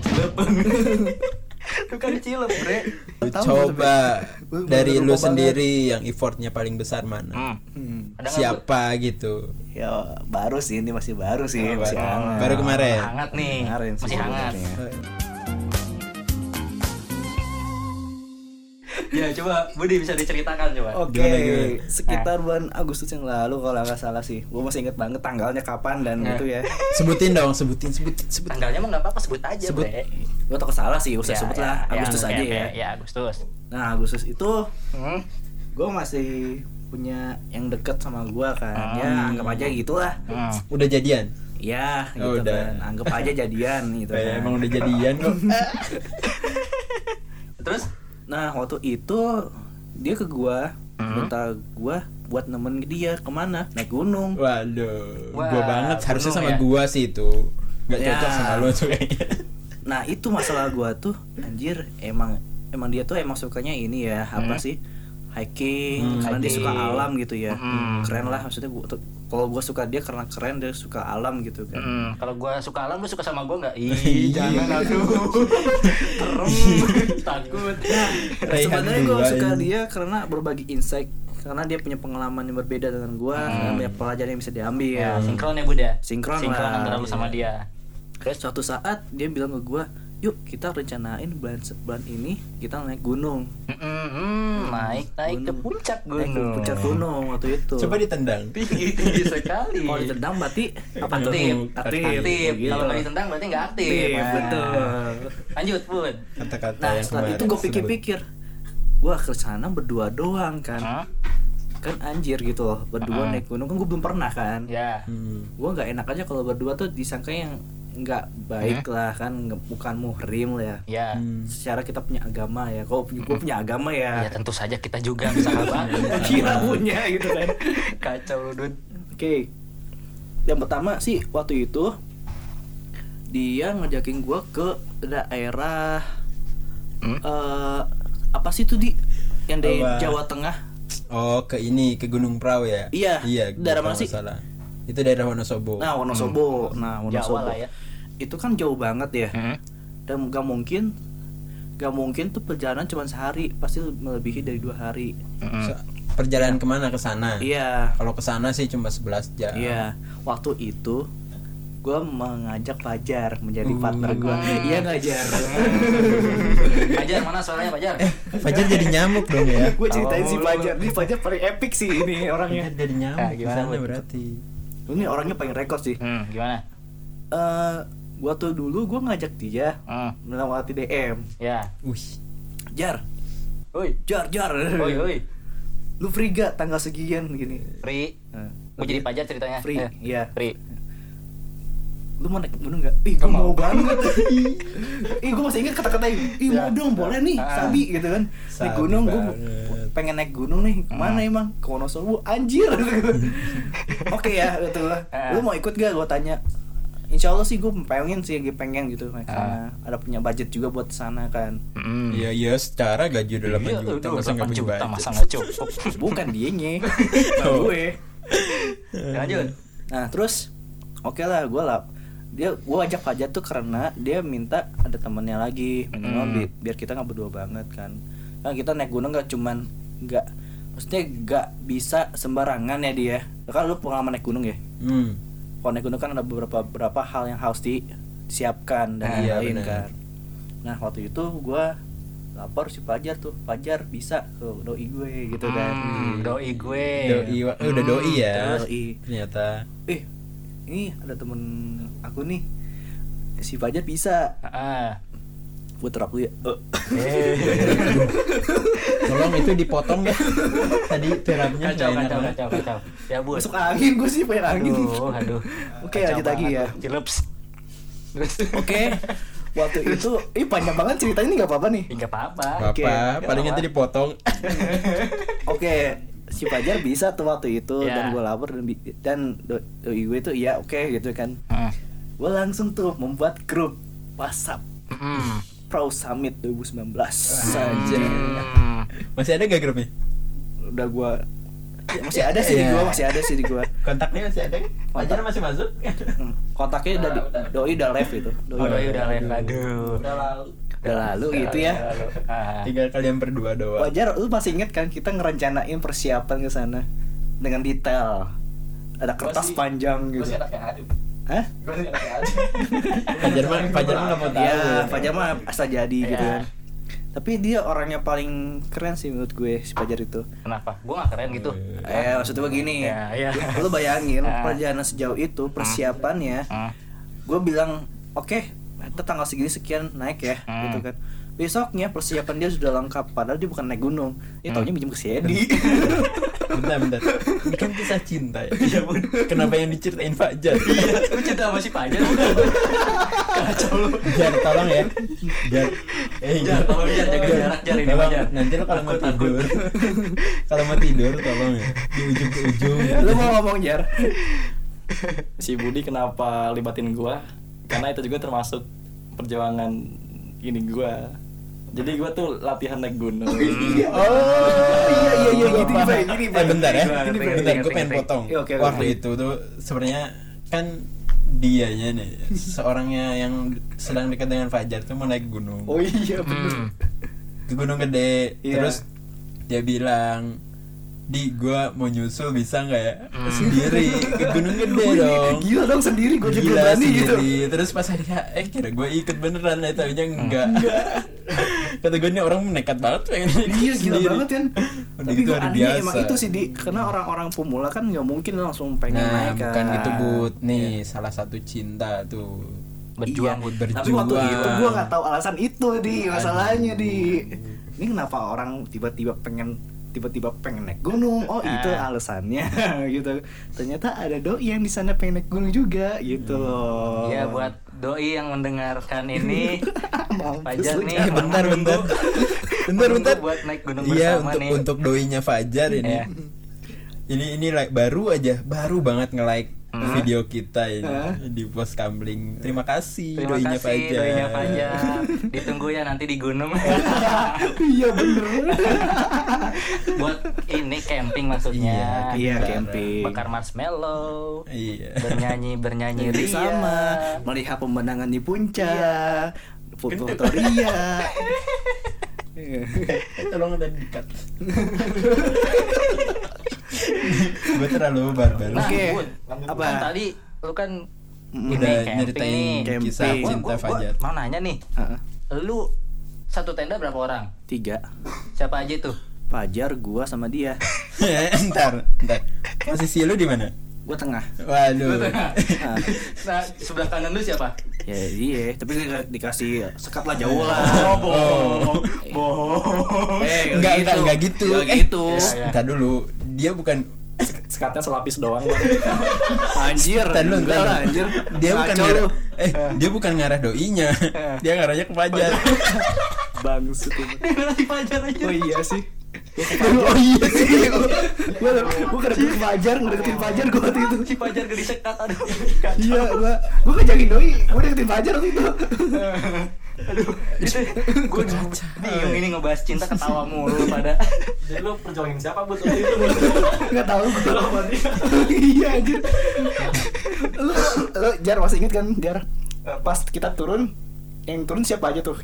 tukang cilep tukang cilep bre Tahu coba dari lu lupa banget. sendiri yang effortnya paling besar mana hmm. Hmm. Siapa gitu Ya baru sih ini masih baru sih, Oh, masih baru. hangat. Baru kemarin. hangat nih Kemarin sih masih hangat sebenarnya. Ya coba Budi bisa diceritakan coba Oke, Gimana, gimana? sekitar bulan Agustus yang lalu kalau nggak salah sih. Gue masih inget banget tanggalnya kapan dan Nah. gitu ya. sebutin dong sebutin sebutin sebutin tanggalnya mah nggak apa-apa sebut aja Sebut. Gue tau salah sih, usah Ya, sebut ya, lah. ya, Agustus oke, aja oke, ya. ya Agustus Nah Agustus itu hmm. gue masih punya yang deket sama gue kan. Hmm. Ya anggap aja gitulah. Hmm. udah jadian Ya Oh, gitu udah. kan. Anggap aja jadian gitu Kayak kan. emang udah jadian kok terus Nah waktu itu dia ke gua Hmm. minta gua buat nemenin dia ke mana naik gunung waduh Wah, gua banget harusnya sama ya? gua sih itu nggak Ya. cocok sama lu tuh kayaknya nah itu masalah gua tuh anjir emang emang dia tuh emang sukanya ini ya apa Hmm. sih hiking Hmm, karena dia suka alam gitu ya Hmm. keren lah maksudnya gua kalau gua suka dia karena keren dia suka alam gitu kan Hmm, kalau gua suka alam, lu suka sama gua nggak? Ih, Iya. jangan aduh. Serem, takut. Raihan sebenarnya gua dua suka dia karena berbagi insight karena dia punya pengalaman yang berbeda dengan gua dan banyak pelajaran yang bisa diambil Ya, sinkron ya Bud ya. Sinkron Sinkron lah, antara lu sama iya. dia. Terus suatu saat dia bilang ke gua, "Yuk, kita rencanain bulan bulan ini kita naik gunung." Hmm, hmm, naik naik ke Gunung. puncak Naik ke gunung. puncak gunung waktu itu. coba ditendang Tinggi tinggi sekali. Kalau ditendang berarti apa tuh? aktif, Aktif. aktif. Gitu. Kalau nggak ditendang berarti nggak aktif. Aktif, Nah. betul. Lanjut Bud. kata-kata Nah, yang setelah itu gue pikir-pikir, gua ke sana berdua doang kan. Kan anjir gitu loh, berdua Ah. naik gunung kan gue belum pernah kan. Ya. Hmm. Gua nggak enak aja kalau berdua tuh disangka yang nggak baik lah kan, bukan muhrim lah ya. Ya. Hmm. Secara kita punya agama ya, kalau gue punya agama ya. Ya tentu saja kita juga bisa banget. Kira punya gitu kan. Kacau lu Dud. Oke. Yang pertama sih waktu itu dia ngajakin gua ke daerah Hmm? eh apa sih tuh di yang dari Apa? Jawa Tengah? oh ke ini ke Gunung Prau ya Iya, iya daerah mana sih? itu daerah Wonosobo Nah, Wonosobo. Nah, Wonosobo. Jawa lah ya. Itu kan jauh banget ya. Hmm. Dan gak mungkin gak mungkin tuh perjalanan cuma sehari, pasti melebihi dari dua hari. Hmm. So- perjalanan ke mana ke sana Iya. kalau ke sana sih cuma 11 jam Iya, waktu itu gue mengajak Fajar menjadi Uh. partner gue. Iya ngajar. Fajar mana suaranya Fajar? eh Fajar jadi nyamuk dong ya gue ceritain Oh, si Fajar. Ini Fajar paling epic sih ini orangnya. Fajar jadi nyamuk Nah, di gimana, sana berarti Ini orangnya paling rekor sih. Hmm, gimana? Eh, gua tuh dulu gue ngajak dia Hmm. melewati DM. Ya. wih Jar, Oi. jar, jar. Oi, oi. Lu free gak tanggal sekian gini? Free. Nah, Mau jadi Fajar ceritanya? Free, Eh, iya. Free. Lu mau naik gunung gak? Ih, gue mau. mau banget. Ih, gue masih ingat kata-kata Ih, mau Ya. dong, boleh nih, Ah. sabi gitu kan. Naik gunung, gue pengen naik gunung nih. Ke mana Ah. emang? Ke Wonosobo, anjir. Oke ya, gitu lah. Ah. Lu mau ikut gak? Gue tanya. Insya Allah sih gue pengen sih, lagi pengen gitu. Ah. Karena ada punya budget juga buat sana kan. Hmm. Iya iya secara gaji udah 8 Iya, juta masa nggak 8 punya juta budget? masa nggak cukup. Bukan dianya, Oh. gue. Lanjut. Nah terus oke lah gue lah dia gue ajak Fajar tuh karena dia minta ada temennya lagi minimal Hmm. bi- biar kita nggak berdua banget kan kan kita naik gunung gak cuman nggak maksudnya nggak bisa sembarangan ya dia kan lu pengalaman naik gunung ya Hmm. Kalau naik gunung kan ada beberapa beberapa hal yang harus disiapkan dan Ah, iya, lain-lain benar. kan nah waktu itu gue lapor si Fajar tuh Fajar bisa ke doi gue gitu kan Hmm, doi gue. Doi, eh, udah doi ya. Doi. Ternyata. eh ini ada temen aku nih si Fajar bisa Ah. Puter aku ya Eh, Eh. Tolong itu dipotong ya. Tadi terapnya Kacau, kacau, kacau, kacau. Ya, Bu. masuk angin gue sih pengen angin Aduh, aduh. Oke, lanjut lagi ya. Cileps. Terus. oke waktu itu ih panjang banget ceritanya ini nggak apa-apa nih Enggak apa-apa. Oke, Apa, paling nanti dipotong. oke si Fajar bisa tuh waktu itu Ya. dan gue lapor dan dan do- doi gue tuh iya oke gitu kan Hmm. gue langsung tuh membuat grup WhatsApp Hmm. Pro Summit 2019 Anjir. saja Hmm. Masih ada gak grupnya? udah gue Ya, masih ada sih di Iya. gua masih ada sih di gua Kontaknya masih ada kan? Fajar masih masuk? Hmm, kontaknya udah di, doi udah live itu doi Oh, udah, doi udah live. Aduh. Udah lalu. udah lalu gitu ya Lalu. Ah. Tinggal kalian berdua doang. wajar lu masih inget kan kita ngerencanain persiapan ke sana dengan detail ada kertas Gua sih- panjang gitu sih anaknya Adem. Hah? Gue. Fajar mah Fajar mah nggak mau tahu. Iya, Fajar mah asal jadi gitu Iya. kan. Tapi dia orangnya paling keren sih menurut gue si Fajar itu. Kenapa? Gua gak keren gitu. Eh, maksudnya begini. Ya, iya. Lu bayangin Ah. perjalanan sejauh itu persiapannya. Ah. Gue bilang, "Oke, kita tanggal segini sekian naik ya." Gitu kan. Besoknya persiapan dia sudah lengkap padahal dia bukan naik gunung. Dia taunya minjem ke si Edi. Bentar, bentar. Ini kan kisah cinta ya. Iya, Kenapa yang diceritain Fajar? Iya, lu cinta sama si Fajar bukan? Kacau lu. Jar, tolong ya. Jar. Eh, Jar, tolong Jar, jaga jarak, Jar, ini, Jar. Nanti lo kalau mau tidur. kalau mau tidur tolong ya. Di ujung ke ujung. Lu mau ngomong Jar? si Budi kenapa libatin gua karena itu juga termasuk perjuangan ini gua jadi gua tuh latihan naik gunung Oh, iya iya iya gini Gua Bay, paham. gini Eh, Bay. bentar ya. Gini. Bentar, gue pengen potong. Iya. Waktu itu tuh sebenarnya kan dianya nih seorangnya yang sedang dekat dengan Fajar tuh mau naik gunung Oh iya bener. Hmm. ke gunung gede Iya. terus dia bilang di gua mau nyusul bisa nggak ya Hmm. sendiri ke gunung gede dong Gila dong sendiri gue juga Gila berani gitu. sendiri terus pas hari eh kira gue ikut beneran ya taunya enggak kata gue ini orang nekat banget pengen Iya gila sendiri. banget kan. Udah Tapi gitu gue anehnya biasa emang itu sih di karena orang-orang pemula kan nggak mungkin langsung pengen nah naik kan. bukan gitu but nih salah satu cinta tuh Berjuang, Iya. Bud, Tapi waktu berjuang. itu gue nggak tahu alasan itu di masalahnya di. Ini kenapa orang tiba-tiba pengen tiba-tiba pengen naik gunung? Oh itu Ah. alasannya gitu. Ternyata ada doi yang di sana pengen naik gunung juga gitu loh. Ya buat doi yang mendengarkan ini Fajar nih Eh, bentar bentar bentar bentar buat naik gunung iya bersama untuk nih. untuk doinya Fajar ini Iya. ini ini like baru aja baru banget nge like Hmm. video kita ini Hah? di post kamling terima kasih Terima doinya kasih Fajar doinya Fajar. Ditunggu ya nanti di gunung. Iya bener. buat ini camping maksudnya. Iya Bakar. camping. Bakar marshmallow. iya Bernyanyi bernyanyi ria. sama melihat pemandangan di puncak foto-foto ria Iya. tolong ada dikat gue terlalu barbar Nah, Oke. Bud, Apa? Kan tadi lu kan Mm, ini udah camping nyeritain nih. Camping. kisah Gua- cinta Gua- gua Fajar Mau nanya nih, Heeh. lu satu tenda berapa orang? tiga Siapa aja tuh? Fajar gua sama dia ntar ntar posisi lu di mana gua tengah. Waduh. Nah, Nah, sebelah kanan lu siapa? ya iya. Tapi di- dikasih sekat lah jauh lah. Oh, bohong. Bohong. eh enggak enggak enggak gitu. Nggak eh gitu. Iya, iya. ntar dulu. Dia bukan sekatnya selapis doang. Anjir. Ntar dulu, enggak lah anjir. Dia bukan ngarah lu. eh dia bukan ngarah doinya. Dia ngarahnya ke Fajar. Bangsat. Ini. Lagi Fajar aja. oh iya sih oh iya sih. Gua gua kedeketin Fajar ngedeketin Fajar gua waktu itu. Si Fajar gede sekat aduh. iya gua gua ngejagain doi. Gua deketin Fajar waktu itu. Aduh, itu gue bingung ini ngebahas cinta ketawa mulu pada. jadi lu perjuangin siapa buat waktu itu? Nggak tahu gua. Iya anjir. Lu lu jar masih inget kan jar? Pas kita turun yang turun siapa aja tuh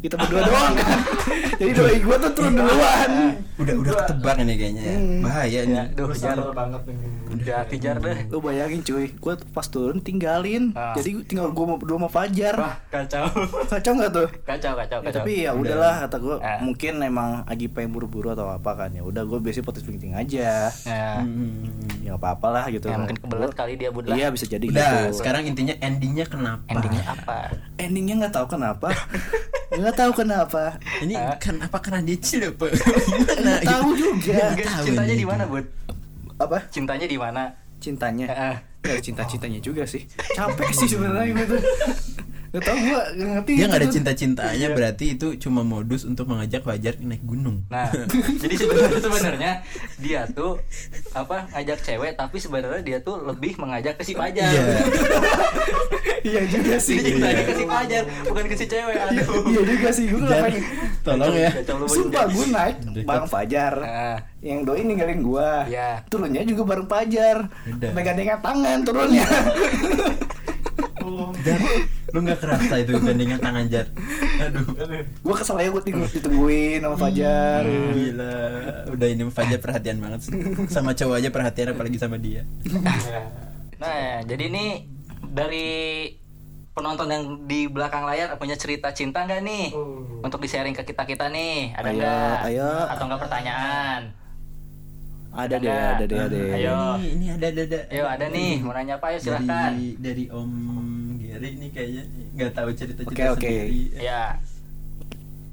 kita berdua doang kan jadi doi gua tuh turun duluan udah udah ketebak ini kayaknya ya. Hmm. bahaya Ya, nih duh, Lu Jar. sabar banget nih Udah kejar deh. lu bayangin cuy gua tuh pas turun tinggalin Ah. jadi tinggal gua mau berdua sama Fajar Wah, kacau. kacau nggak tuh Kacau, kacau, Ya, kacau. tapi ya Udah. udahlah kata gue Ah. mungkin emang lagi pengen buru-buru atau apa kan ya udah gue biasanya potis penting aja Ya, Hmm. ya nggak apa-apa lah gitu ya mungkin kebelet kali dia bud lah. iya bisa jadi udah gitu sekarang intinya endingnya kenapa Endingnya apa? endingnya nggak tahu kenapa nggak tahu kenapa. Ini Ah. kan apa karena dia chill apa? Gimana? nggak tahu juga. Nggak tahu Cintanya di mana, Bud? apa? Cintanya di mana? cintanya. Ah. ya cinta cintanya juga sih. Capek sih sebenarnya gitu Gak tau gue gak ngerti Dia nggak ada cinta-cintanya berarti itu cuma modus untuk mengajak Fajar naik gunung. Nah, jadi sebenarnya sebenarnya dia tuh apa ngajak cewek tapi sebenarnya dia tuh lebih mengajak ke si Fajar. Iya. Iya juga sih Jadi cintanya ke si Fajar, bukan ke si cewek. Aduh. Iya juga sih Gue ngapain tolong ya. Sumpah gue naik bareng Fajar Nah, Yang doi ninggalin gue Iya. Turunnya juga bareng Fajar Udah. Pegang-pegang tangan turunnya Jar, lu nggak kerasa itu gandengan tangan Jar. Aduh. Gue kesel aja gue ditungguin sama Fajar Gila, udah ini Fajar perhatian banget sih. Sama cowok aja perhatian apalagi sama dia. nah, jadi ini dari penonton yang di belakang layar punya cerita cinta nggak nih untuk di sharing ke kita kita nih ada Ayo, nggak ayo. atau nggak pertanyaan Ada deh, Ada. ada deh, ada deh Ayo. Ini, ini ada ada ada. Ayo ada nih mau nanya apa ayo silahkan Dari dari Om Gary nih kayaknya. Nggak tahu cerita cerita Oke, oke. sendiri. ya.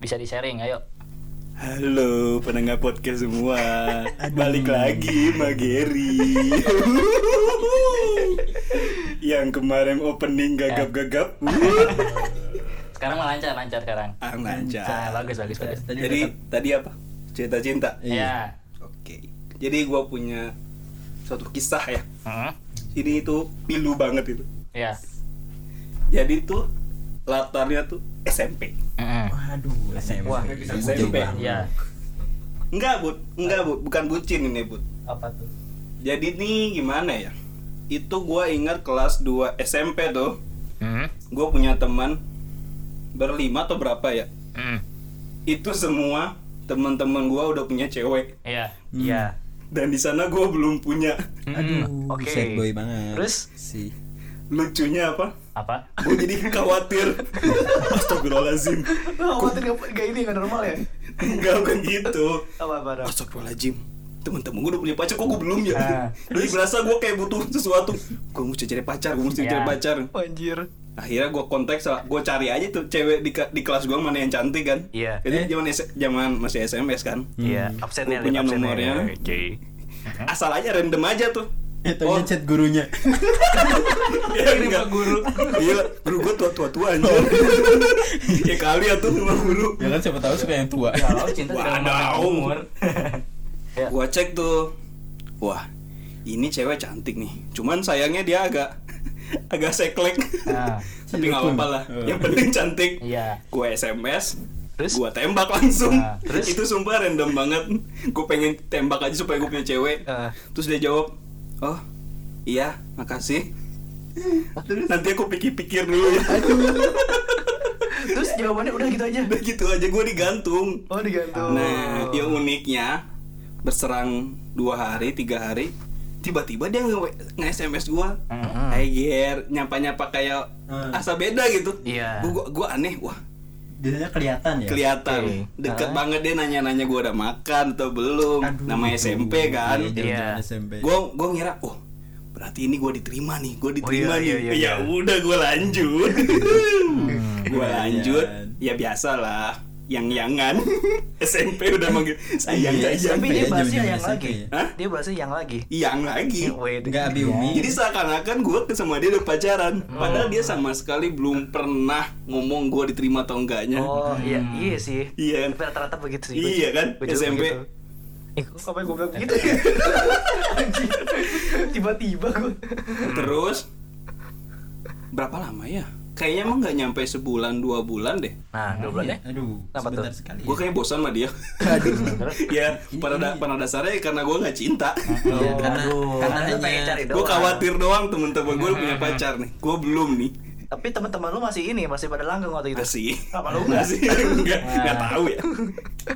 Bisa di sharing ayo. Halo pendengar podcast semua. Balik lagi Mbak Gary. Yang kemarin opening gagap-gagap. Sekarang mah lancar lancar sekarang. Ah nah, lancar. Bagus bagus bagus. Tadi Jadi tadi apa? Cerita cinta? Iya. ya Oke. Jadi gua punya Suatu kisah ya. Hmm. Ini itu pilu banget itu. Ya Jadi tuh Latarnya tuh SMP. Waduh, SMP. Wah, SMP. ya Enggak bud Enggak bud Bukan bucin ini bud apa tuh Jadi nih gimana ya Itu gua ingat kelas 2 SMP tuh Hmm. Gue punya teman Berlima atau berapa ya Hmm. Itu semua teman-teman gua udah punya cewek iya Hmm. iya dan di sana gua belum punya Aduh, Hmm, oke sad boy banget. Terus? si lucunya apa? Apa? Gue jadi khawatir. Astagfirullahaladzim. Lo khawatir gak, gak ini gak normal ya? enggak bukan gitu. Apa apa astagfirullahaladzim. Teman-teman gue udah punya pacar kok gue belum ya? Ah, jadi berasa gue kayak butuh sesuatu. Gue mesti cari pacar gue mesti Ya. cari pacar. Anjir. Akhirnya gue kontak gue cari aja tuh cewek di, di kelas gue mana yang cantik kan. Iya. itu zaman S- zaman masih SMS kan. Iya absennya Gua punya lihat absennya. nomornya. oke. Asal aja random aja tuh Eh, taunya chat gurunya. Ya, enggak. guru. Iya, guru gue tua-tua tua anjir. ya kali ya tuh sama guru. ya kan siapa tahu suka yang tua. ya lo cinta Wadaw. umur ya Gua cek tuh. Wah, ini cewek cantik nih. Cuman sayangnya dia agak agak seklek. nah Tapi nggak apa-apa lah. Oh. Yang penting cantik. iya Gue SMS, Terus? gua tembak langsung. Nah, terus? Itu sumpah random banget. Gue pengen tembak aja supaya gue punya cewek. Ah. Terus dia jawab, "Oh, iya, makasih." Nanti aku pikir-pikir dulu ya. Terus jawabannya udah gitu aja Udah gitu aja gue digantung. Oh digantung Nah, yang uniknya berserang dua hari, tiga hari, tiba-tiba dia nge, SMS gua, Mm-mm. Hai Ger, nyapa-nyapa kayak Hmm. asa beda gitu. Iya. Gua, gua aneh, wah Jadinya kelihatan ya. kelihatan Oke. deket Ah. banget dia nanya-nanya gua udah makan atau belum. Aduh, Nama aduh. SMP kan. Iya, Iya. SMP. Gua gua ngira, oh berarti ini gua diterima nih, gua diterima iya, iya, nih. iya, ya iya. udah gua lanjut. gua Lumayan. lanjut, ya biasalah. Yang-yangan. SMP udah manggil. Sayang Iya, sayang Tapi SMP dia ya, bahasnya yang lagi. Ya. Hah? Dia bahasnya yang lagi. Yang lagi? Wait Enggak abi umi. jadi seakan-akan gue sama dia udah pacaran. Padahal dia sama sekali belum pernah ngomong gue diterima atau enggaknya. Oh iya. Iya sih. Iya. Tapi rata-rata begitu sih. Iya kan, SMP. begitu. Eh kok sampai gue bilang gitu ya. Tiba-tiba gue terus? Berapa lama ya kayaknya emang nggak nyampe sebulan dua bulan deh. Nah dua bulan ya? Aduh, Kenapa sebentar tuh? sekali. gue kayak bosan sama dia. Ya pada da- pada dasarnya karena gue nggak cinta. Iya, karena Aduh. karena gue khawatir doang temen-temen gue udah punya pacar nih. Gue belum nih Tapi teman-teman lu masih ini Masih pada langgeng waktu itu masih Apa lu enggak? masih nggak nggak tahu ya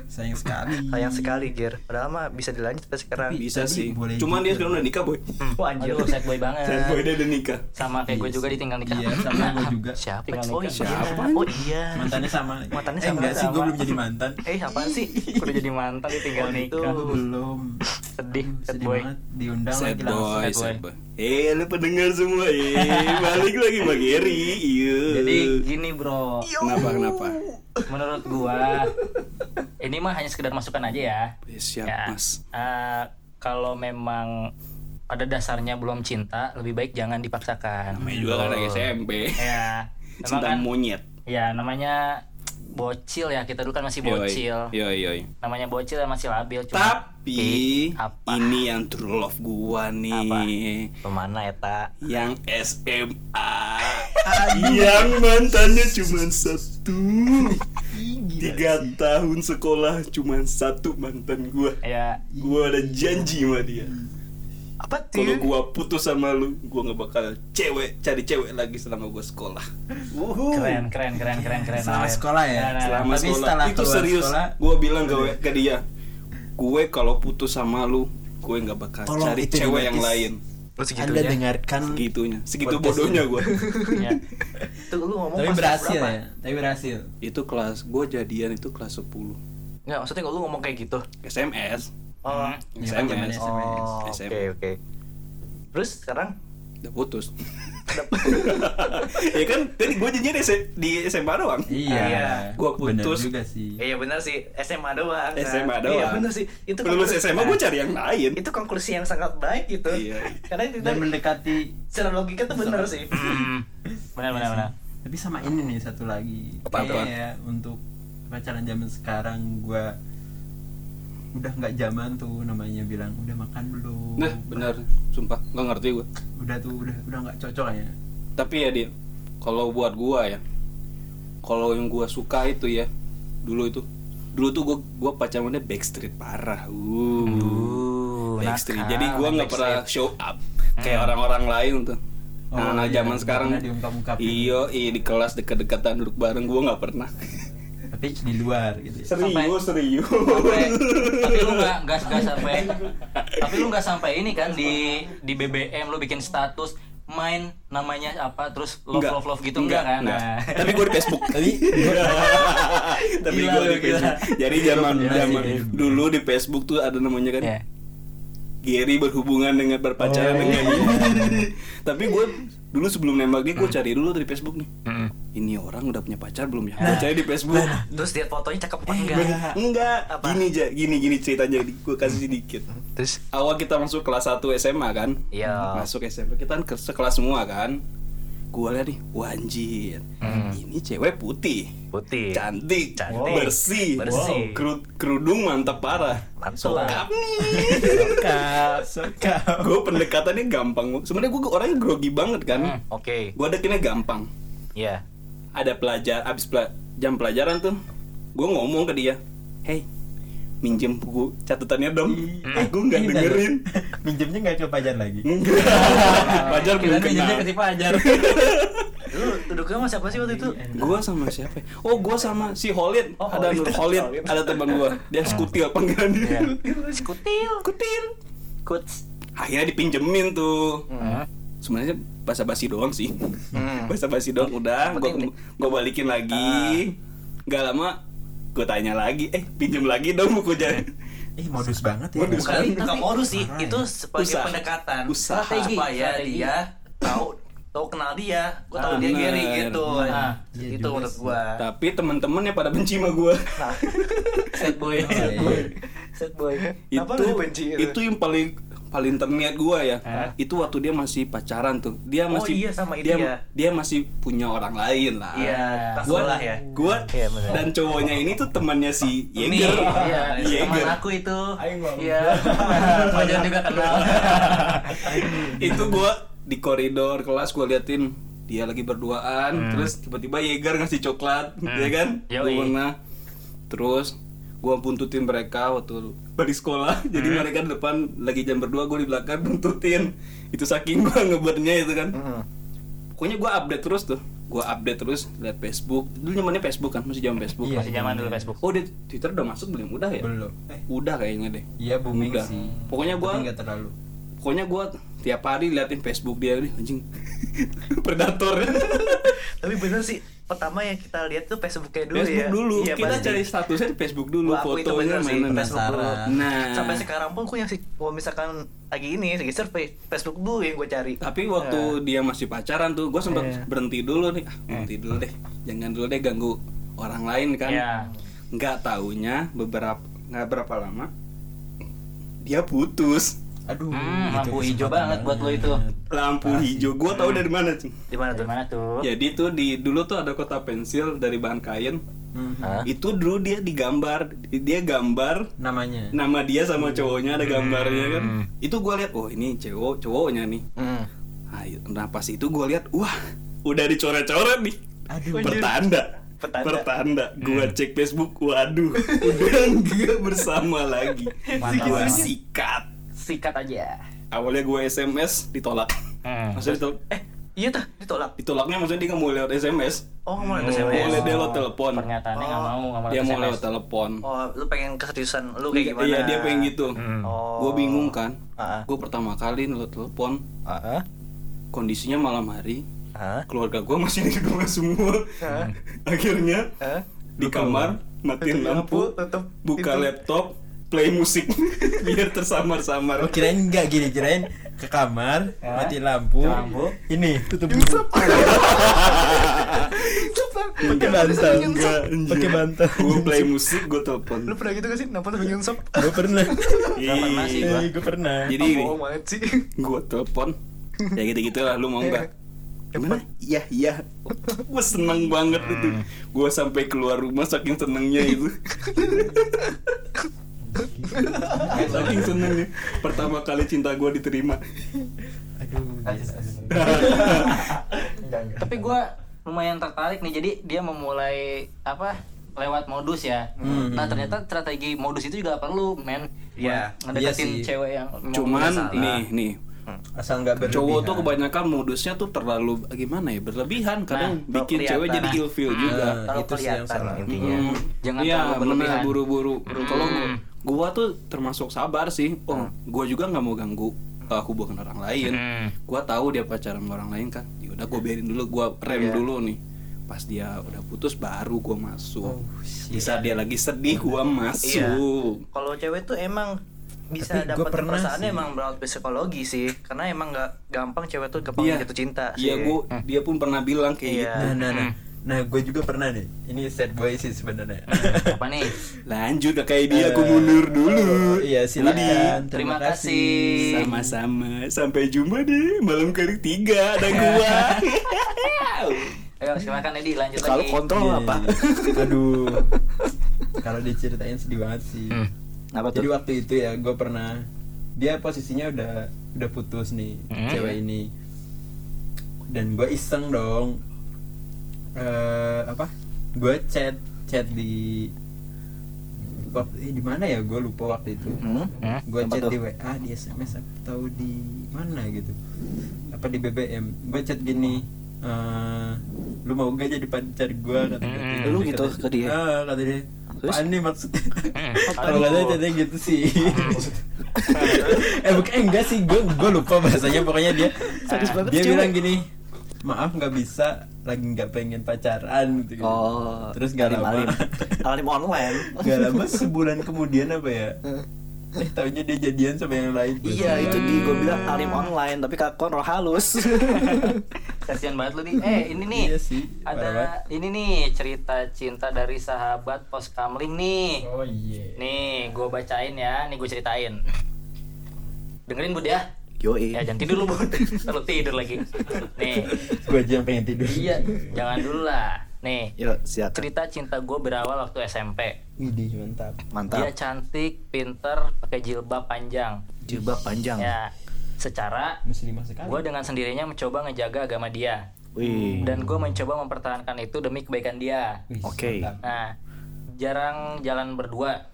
sayang sekali. Sayang sekali Ger Padahal mah bisa dilanjut sampai sekarang Tapi- bisa sih boleh cuman juga. dia sekarang udah nikah boy Wah anjir Aduh, sad boy banget. Sad boy dia udah nikah Sama kayak gue Iya juga sih. ditinggal nikah. Iya, sama gue juga. Siapa? Tinggal Oh nikah. iya Siapa? Oh iya Mantannya sama. Mantannya eh, sama, enggak sih, gue belum jadi mantan. Eh apaan sih? Udah jadi mantan ditinggal Oh, nikah. Gue belum. Sedih, sad sedih boy. banget diundang lagi langsung. sad sad boy. Eh, lu pendengar semua, eh, balik lagi Bang Eri. Iya. Jadi gini bro, kenapa kenapa? menurut gua ini mah hanya sekedar masukan aja ya. Eh, Siap, ya. Mas. eh, kalau memang pada dasarnya belum cinta, lebih baik jangan dipaksakan. Namanya juga kan lagi SMP. Ya, cinta kan- monyet Ya namanya bocil ya kita dulu kan masih bocil. Yoi, yoi. Namanya bocil ya masih labil. Cuma, Tapi apa? ini yang true love gua nih. Ke mana eta? Yang SMA. yang mantannya cuma satu. Tiga tahun sekolah cuma satu mantan gua. Ya Gua ada janji sama dia. Apa Kalau gua putus sama lu, gua nggak bakal cewek cari cewek lagi selama gua sekolah. Keren keren keren keren keren. Selama Awen. sekolah ya? Nah, nah, Selama Tapi sekolah setelah itu serius. sekolah- Gua bilang ke, ke dia, gue kalau putus sama lu, gue nggak bakal Tolong cari itu cewek yang lain. Lu segitunya. Anda dengarkan Segitunya, segitu bodohnya ini. gua. Ya. Tuh lu ngomong Tapi pas berhasil berapa? ya Tapi berhasil itu kelas, gue jadian itu kelas 10 Nggak, maksudnya kalau lu ngomong kayak gitu. SMS. Oh. Zaman SMS. SMS. Oh, oke oke. Terus sekarang Udah putus. ya kan, tadi gue janjian S- di SMA doang. Iya Iya. Gua Bener putus. juga sih Iya benar sih SMA doang. kan? SMA doang. Iya benar sih. Itu Lulus SMA gue cari yang lain. Itu konklusi yang sangat baik gitu. Iya. Karena itu Dan mendekati secara logika tuh benar sih. benar benar benar. Tapi sama ini nih satu lagi Apa-apa? Kayaknya ya untuk pacaran zaman sekarang gua udah nggak zaman tuh namanya bilang udah makan belum Nah, benar. Sumpah, nggak ngerti gue. udah tuh udah udah nggak cocok ya Tapi ya dia, kalau buat gua ya, kalau yang gua suka itu ya, dulu itu, dulu tuh gua gua pacarannya backstreet parah. Uh. Uh, backstreet. nakal, Jadi gua nggak pernah show up kayak orang-orang lain tuh. Oh, Nah, nah iya, zaman sekarang iyo, iya di kelas dekat-dekatan duduk bareng gua nggak pernah. Tapi di luar gitu ya. serius, serius. Sampai, tapi lu nggak nggak nggak sampai tapi lu nggak sampai ini kan di di BBM lu bikin status main namanya apa terus love Enggak. love love gitu enggak, kan enggak. Nah. Tapi gua di Facebook. tapi Tapi lu, di gila. Facebook. Jadi zaman sih, zaman kayak- dulu di Facebook tuh ada namanya kan. Ya. Gary berhubungan dengan berpacaran Oh. dengan ini. Tapi gue dulu sebelum nembak dia gue cari dulu dari Facebook nih. Mm-mm. Ini orang udah punya pacar belum ya? Gue cari di Facebook. terus lihat fotonya cakep apa enggak Enggak. Apa? Gini aja, gini gini ceritanya gue kasih sedikit. terus Awal kita masuk kelas 1 SMA kan? Iya. Masuk SMA kita kan ke sekelas semua kan? Gue lihat nih, wanjir. Hmm. Ini cewek putih. putih Cantik, Cantik. bersih, Bersih. Keru- kerudung mantap parah. Mantul. Sokap nih. sokap sokap gue pendekatannya gampang. Sebenarnya gue orangnya grogi banget kan. Hmm, oke Gue dekinnya gampang. ya Ada pelajar, abis pela- jam pelajaran tuh, gue ngomong ke dia, hey, minjem buku catatannya dong. Eh, gue nggak dengerin. minjemnya nggak ke pajar lagi. Pajar belum Kirain minjemnya kenal. ke si pajar lu duduknya sama siapa sih waktu itu Gue sama siapa? ya? Oh, gue sama si Holid. Oh, ada Holid. Nur Holid, ada teman gue. Dia skutil panggilan dia. Iya. Skutil. Skutil. Coach. Akhirnya dipinjemin tuh. Hmm. Sebenarnya basa-basi doang sih. Hmm. Basa-basi doang udah, gue gue balikin lagi. Gak lama gue tanya lagi, eh pinjem lagi dong buku jadi. ih modus banget ya Modus. Bukan, bukan modus sih, itu sebagai Usaha. pendekatan Usaha. supaya Strategi. dia tahu tahu kenal dia, gua tahu Ah, dia. Gary gitu. Nah, Iya itu menurut sih. gua. Tapi teman-teman yang pada benci sama gue. Nah, set boy, set boy, set boy. Itu benci gitu? itu yang paling paling terniat gue ya. Hah? Itu waktu dia masih pacaran tuh. Dia Oh, masih iya, sama dia, ya. dia masih punya orang lain lah. Iya, Gua, sekolah ya. gua Iya, bener. dan cowoknya ini tuh temannya si Yeager. iya, teman aku itu. Iya. Fajar juga kenal. itu gua di koridor kelas gua liatin dia lagi berduaan terus tiba-tiba Yeager ngasih coklat ya kan Yoi. gua pernah terus gua buntutin mereka waktu balik sekolah. Jadi mereka di depan lagi jam berdua gua di belakang buntutin. Itu saking gua ngebuatnya itu kan. Pokoknya gua update terus tuh. Gua update terus liat Facebook. Dulu zamannya Facebook kan masih zaman Facebook. Iya. Masih zaman dulu Facebook. oh di Twitter udah masuk belum? Udah ya? Belum. Eh udah kayaknya deh. Iya booming Udah. sih. Pokoknya Tapi nggak terlalu. Pokoknya gua tiap hari liatin Facebook dia nih anjing. Predator. Tapi bener sih, pertama yang kita lihat tuh Facebooknya dulu Facebook ya. dulu Iya, kita pasti. cari statusnya di Facebook dulu itu fotonya mana Facebook dulu. Nah. sampai sekarang pun gue yang sih kalau misalkan lagi ini lagi survei Facebook dulu yang gue cari tapi waktu dia masih pacaran tuh gue sempet Iya. berhenti dulu nih ah, berhenti dulu deh jangan dulu deh ganggu orang lain kan Iya. nggak taunya beberapa nggak berapa lama dia putus aduh Hmm, lampu hijau kesempatan banget buat lo itu. lampu hijau gua tahu dari mana cuy Di mana tuh? Gimana tuh? jadi tuh di dulu tuh ada kota pensil dari bahan kain Hmm. Hah? itu dulu dia digambar dia gambar namanya nama dia sama cowoknya ada gambarnya kan itu gua lihat oh ini cowok cowoknya nih Hmm. nah, nah pas itu gua lihat wah udah dicoret-coret nih Aduh. pertanda Pertanda. pertanda gua cek Facebook waduh udah enggak bersama lagi Mantap, gua mantap. sikat Sikat aja. awalnya gua SMS ditolak Hmm. maksudnya ditolak, Eh, iya tah ditolak. ditolaknya maksudnya dia nggak mau lewat SMS Oh, mau ada Oh. SMS. boleh dia lewat telepon Pernyataannya nggak mau, nggak mau dia mau SMS. lewat telepon Oh, lu pengen keseriusan lu kayak gimana? iya dia pengen gitu Hmm. Oh. gue bingung kan Ah. gue pertama kali nelfon telepon Ah. kondisinya malam hari Ah. keluarga gue masih di rumah semua akhirnya Ah. di kamar matiin lampu lampu, tutup buka laptop play musik biar tersamar-samar. Oh kirain enggak gini, kirain ke kamar, mati lampu, Lampu. ini tutup dulu. Pakai bantal, enggak pakai bantal. gue play musik gue telepon. Lu pernah gitu gak sih? Nampak sambil nyungsep? Gue pernah. Nggak pernah sih gua. gue pernah. jadi bohong banget sih. gue telepon. Ya gitu gitu lah lu mau nggak? Gimana? Iya iya. Gue seneng banget itu. Gue sampai keluar rumah saking senengnya itu saking senengnya pertama kali cinta gue diterima Aduh. Tapi gue lumayan tertarik nih. Jadi dia memulai apa? lewat modus ya. Hmm. Nah ternyata strategi modus itu juga perlu, men. Iya. Ngedeketin Iya sih. cewek yang mau cuman nih nih Asal nggak berlebihan. cowok tuh kebanyakan modusnya tuh terlalu gimana ya berlebihan kadang Nah, bikin cewek jadi ilfeel juga Nah, Terlalu itu sih yang salah. intinya. Hmm. Jangan Iya, terlalu berlebihan. buru-buru. Kalau gua, Hmm. tuh termasuk sabar sih. Oh, gua juga nggak mau ganggu uh, hubungan orang lain. Hmm. Gua tahu dia pacaran sama orang lain kan. Ya udah gua biarin dulu, gua rem Iya. dulu nih. Pas dia udah putus baru gua masuk. Oh, shit. Bisa dia lagi sedih, gua Iya. masuk. Kalau cewek tuh emang bisa dapat perasaannya sih. emang berawat dari psikologi sih karena emang nggak gampang cewek tuh gampang Iya. jatuh cinta Iya, sih. gua dia pun pernah bilang kayak Iya. gitu. Nah, nah, nah. Nah, gue juga pernah nih. Ini sad boy sih sebenarnya. Apa nih? Lanjut kayak dia, aku mundur dulu. Iya, silakan. Terima kasih. Sama-sama. Sampai jumpa deh malam ketiga ada gua. Ayo silakan Edi lanjut Kalau lagi. kontrol Iya, apa? iya. Aduh. Kalau diceritain sedih banget sih. Hmm. Apa Jadi tuh? waktu itu ya gue pernah dia posisinya udah udah putus nih Hmm. cewek ini dan gue iseng dong eh apa? Gue chat chat di waktu eh, di mana ya? Gue lupa waktu itu. Hmm? Hmm? gue chat tuh? di WA di SMS atau di mana gitu. Apa di BBM gue chat gini eh lu mau gak jadi pacar gue kata Hmm. Lu gitu ke dia? ah, kata dia. Apaan nih maksudnya? Hmm. kalau nggak tahu chatnya gitu sih. Eh bukan eh, enggak sih. Gue gue lupa bahasanya. Pokoknya dia dia bilang gini maaf nggak bisa lagi nggak pengen pacaran gitu, Oh, terus nggak lama alim online. nggak lama sebulan kemudian apa ya eh taunya dia jadian sama yang lain Iya itu di gue bilang alim online tapi kakon roh halus. Kasihan banget lu nih. Eh, ini nih. Iya sih, Ada ini nih cerita cinta dari sahabat pos kamling nih. oh iya Nih, gue bacain ya. Nih gue ceritain. Dengerin Bud ya. Yoi. Ya jangan tidur lu Bud. Terlalu tidur lagi. Nih. gue aja yang pengen tidur Iya, jangan dulu lah. Nih, Yuk siap. cerita cinta gue berawal waktu SMP. Widih mantap Dia Mantap. cantik, pinter, pakai jilbab panjang. Jilbab panjang. Ya, secara gue dengan sendirinya mencoba ngejaga agama dia. Wih. Dan gue mencoba mempertahankan itu demi kebaikan dia. Oke. mantap. Nah, jarang jalan berdua.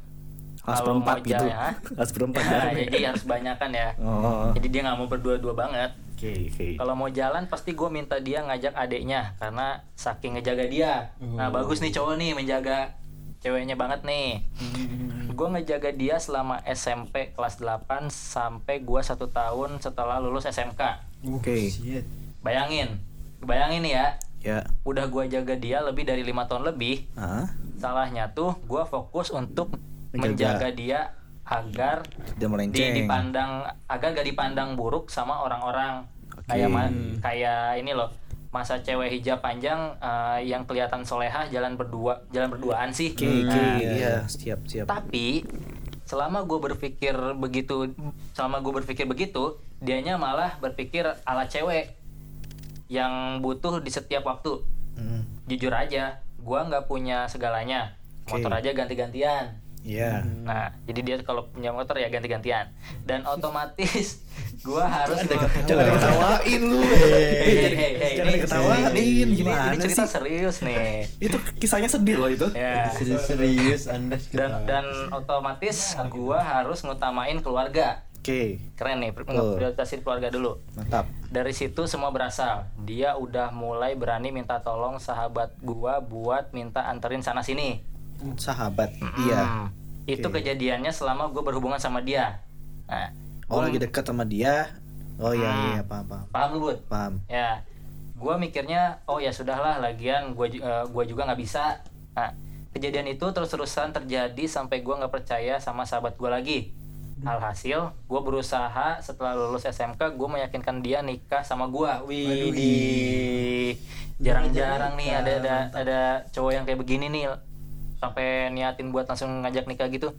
Kelas mau gitu. jalan, ha? Kelas berempat. Ya, ya. jadi harus banyakan ya. Oh. Jadi dia nggak mau berdua-dua banget. Oke oke. Kalau mau jalan pasti gue minta dia ngajak adeknya karena saking ngejaga dia. Nah Oh. bagus nih cowok nih menjaga ceweknya banget nih. Gue ngejaga dia selama SMP kelas 8 sampai gue satu tahun setelah lulus SMK. Oke. Shit. Bayangin, bayangin nih ya. Ya. Udah gue jaga dia lebih dari lima tahun lebih. Ah. Salahnya tuh gue fokus untuk Menjaga. dia agar Dia di, melenceng. dipandang agar gak dipandang buruk sama orang-orang Oke. kayak kayak ini loh masa cewek hijab panjang eh, yang kelihatan solehah jalan berdua jalan berduaan sih oke. Nah, Iya siap siap. tapi selama gue berpikir begitu selama gue berpikir begitu dianya malah berpikir ala cewek yang butuh di setiap waktu Hmm. jujur aja gue nggak punya segalanya Oke. motor aja ganti-gantian Iya. nah jadi dia kalau punya motor ya ganti-gantian dan otomatis gue harus Jangan diketawain lu. Hei, hei, hei, hei, Jangan ini- diketawain. Gimana ini cerita sih? serius nih Itu kisahnya sedih loh itu. ya serius serius anda dan dan otomatis gua harus ngutamain keluarga Oke, keren nih prioritasin keluarga dulu mantap. dari situ semua berasal dia udah mulai berani minta tolong sahabat gua buat minta anterin sana sini Sahabat. Iya. Hmm. itu Oke. kejadiannya selama gue berhubungan sama dia nah Oh gua- lagi dekat sama dia. Oh iya Hmm. iya paham paham. paham lu bud Paham. ya gua mikirnya oh ya sudahlah lagian gua ju- eh, gua juga nggak bisa nah kejadian itu terus-terusan terjadi sampai gua nggak percaya sama sahabat gua lagi alhasil gua berusaha setelah lulus SMK gua meyakinkan dia nikah sama gua wih jarang-jarang nih ada ada ada cowok yang kayak begini nih sampai niatin buat langsung ngajak nikah gitu.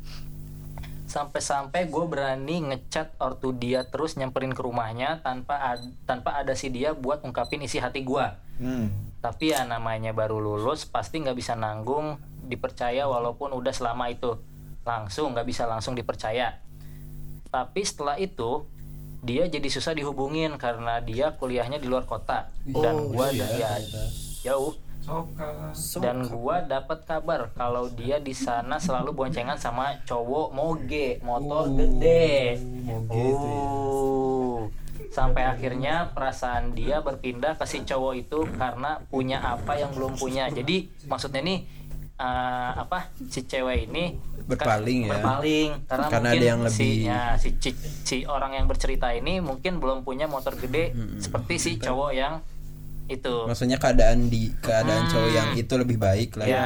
Sampai-sampai gue berani ngechat ortu dia terus nyamperin ke rumahnya tanpa ad- tanpa ada si dia buat ungkapin isi hati gue Hmm. tapi ya namanya baru lulus pasti nggak bisa nanggung dipercaya walaupun udah selama itu. Langsung nggak bisa langsung dipercaya. Tapi setelah itu dia jadi susah dihubungin karena dia kuliahnya di luar kota. Dan Oh, gua iya, ya ternyata. jauh Dan gua dapat kabar kalau dia di sana selalu boncengan sama cowok moge. Motor gede. moge ya. Oh. sampai akhirnya perasaan dia berpindah ke si cowok itu karena punya apa yang belum punya. Jadi maksudnya nih eh, apa si cewek ini Berpaling ya. berpaling. Karena, Karena mungkin ada yang si, lebih- ya, si, si si orang yang bercerita ini mungkin belum punya motor gede seperti si cowok yang itu. Maksudnya keadaan di keadaan Hmm. cowok yang itu lebih baik lah ya.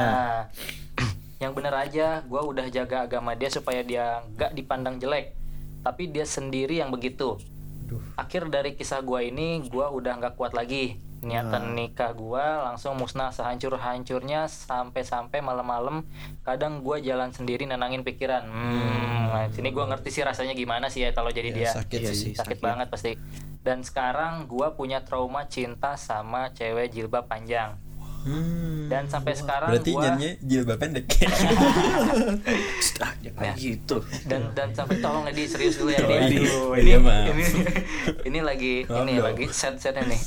Yang bener aja gue udah jaga agama dia supaya dia nggak dipandang jelek. Tapi dia sendiri yang begitu. Akhir dari kisah gue ini gue udah nggak kuat lagi niatan nikah gue langsung musnah sehancur hancurnya sampai-sampai malam-malam kadang gue jalan sendiri nenangin pikiran. Hmm, nah, sini gue ngerti sih rasanya gimana sih ya kalau jadi Ya, dia. sakit Iya sih sakit, sakit. banget pasti. Dan sekarang gua punya trauma cinta sama cewek jilbab panjang. Hmm. dan sampai sekarang berarti gua jadinya jilbab pendek. Ah, jangan gitu. dan dan sampai tolong Edi serius dulu ya Oh, ini Iya, maaf. ini ini lagi Maaf ini dong. lagi set setnya nih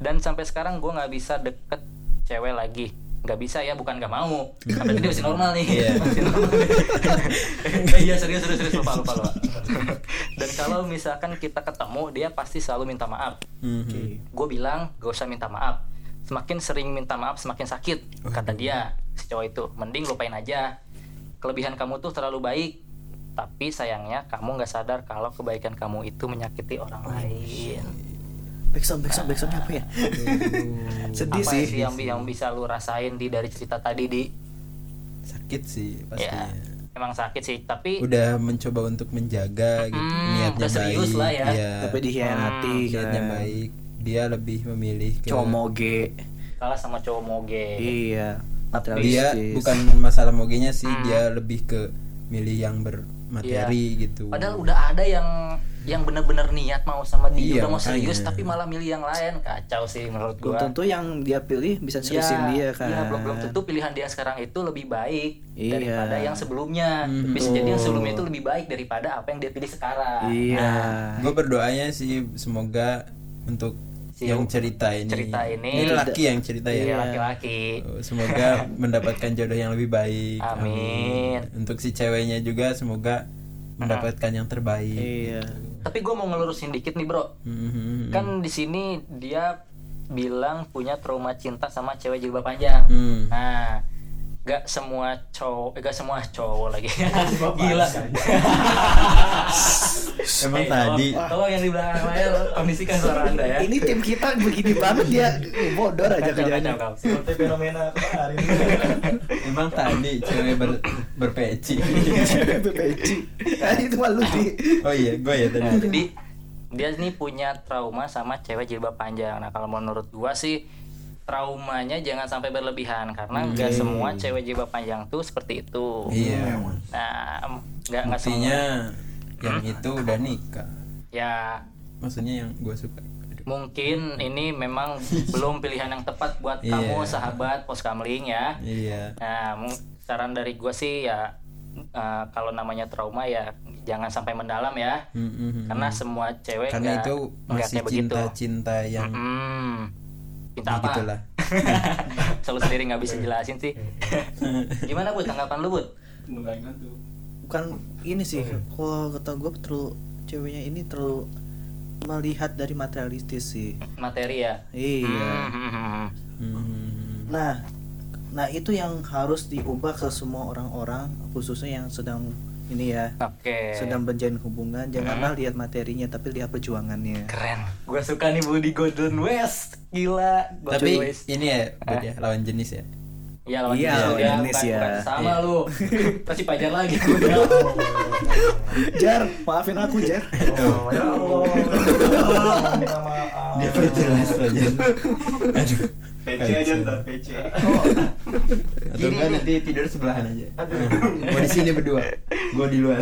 dan sampai sekarang gua nggak bisa deket cewek lagi. Nggak bisa ya bukan nggak mau. Sampai tadi masih normal nih. Iya. masih normal Eh, iya serius serius serius. Lupa lupa lupa. Dan kalau misalkan kita ketemu dia pasti selalu minta maaf. Mhm. gue bilang gak usah minta maaf. Semakin sering minta maaf semakin sakit kata dia si cowok itu. Mending lupain aja. Kelebihan kamu tuh terlalu baik. Tapi sayangnya kamu nggak sadar kalau kebaikan kamu itu menyakiti orang lain Backsound backsound backsoundnya apa ya? Sedih apa sih. sih yang, yang bisa lu rasain di dari cerita tadi di sakit sih ya pastinya emang sakit sih tapi udah mencoba untuk menjaga gitu Hmm, niatnya udah serius baik lah ya. iya. Tapi dikhianati Hmm, niatnya kan. baik dia lebih memilih ke Cowok moge. kalah sama cowok moge Iya. dia Materialistis. bukan masalah mogenya sih Hmm. dia lebih ke milih yang bermateri gitu padahal udah ada yang yang bener-bener niat mau sama dia Iya, udah mau serius tapi malah milih yang lain kacau sih menurut belum gua tentu yang dia pilih bisa seriusin dia kan. Iya, belum belum tentu pilihan dia sekarang itu lebih baik Iya. daripada yang sebelumnya. Mhm. Bisa jadi yang sebelumnya itu lebih baik daripada apa yang dia pilih sekarang. Iya. Nah, gue berdoanya sih semoga untuk Si- yang cerita ini cerita ini- ini laki yang cerita iya, ya laki-laki. Semoga mendapatkan jodoh yang lebih baik Amin. untuk si ceweknya juga semoga mendapatkan yang terbaik Iya. Tapi gue mau ngelurusin dikit nih bro. Mhm. Kan di sini dia bilang punya trauma cinta sama cewek jilbab panjang. Hmm. Nah, gak semua cowok, eh, gak semua cowok lagi. Gila. emang Eh, tadi tolong, tolong yang di belakang layar kondisikan suara anda ya. Ini tim kita begini banget dia bodor aja kerjanya. Seperti fenomena kemarin. emang tadi cewek ber, berpeci Itu peci. Ah, itu malu di. oh iya gue ya tadi Nah, jadi dia nih punya trauma sama cewek jilbab panjang. Nah, kalau menurut gua sih traumanya jangan sampai berlebihan karena nggak semua cewek jilbab panjang tuh seperti itu Iya. nah nggak nggak semua yang itu udah nikah. ya Maksudnya yang gue suka. Aduh. mungkin ini memang belum pilihan yang tepat buat Iya. kamu sahabat pos kamling ya Iya. nah mung- saran dari gue sih ya eh, kalau namanya trauma ya jangan sampai mendalam ya Mm-mm. karena semua cewek Karena nggak- itu nggak masih kayak begitu cinta-cinta yang Hmm. Cinta ya apa? gitulah. Selalu sendiri nggak bisa jelasin sih. Gimana bu tanggapan lu bu? Bukan ini sih kalau kata gue terlalu ceweknya ini terlalu melihat dari materialistis sih Materi ya. iya Hmm. Hmm. nah nah itu yang harus diubah ke semua orang-orang khususnya yang sedang ini ya Oke. sedang menjalin hubungan janganlah lihat materinya tapi lihat perjuangannya Keren. Gue suka nih bu di Golden West. Gila. Golden Tapi West. ini ya, Bud ya, lawan jenis ya. Iya lawan Iya, jenis lawan ya, jenis bukan- ya. bukan sama Iya. lu. Pasti pajar lagi. Jar, maafin aku Jar. Oh, ya Allah. Dia perjelas aja. Aduh. PC aja ntar PC Atau enggak nanti tidur sebelahan aja. Gua di sini berdua. Gua di luar.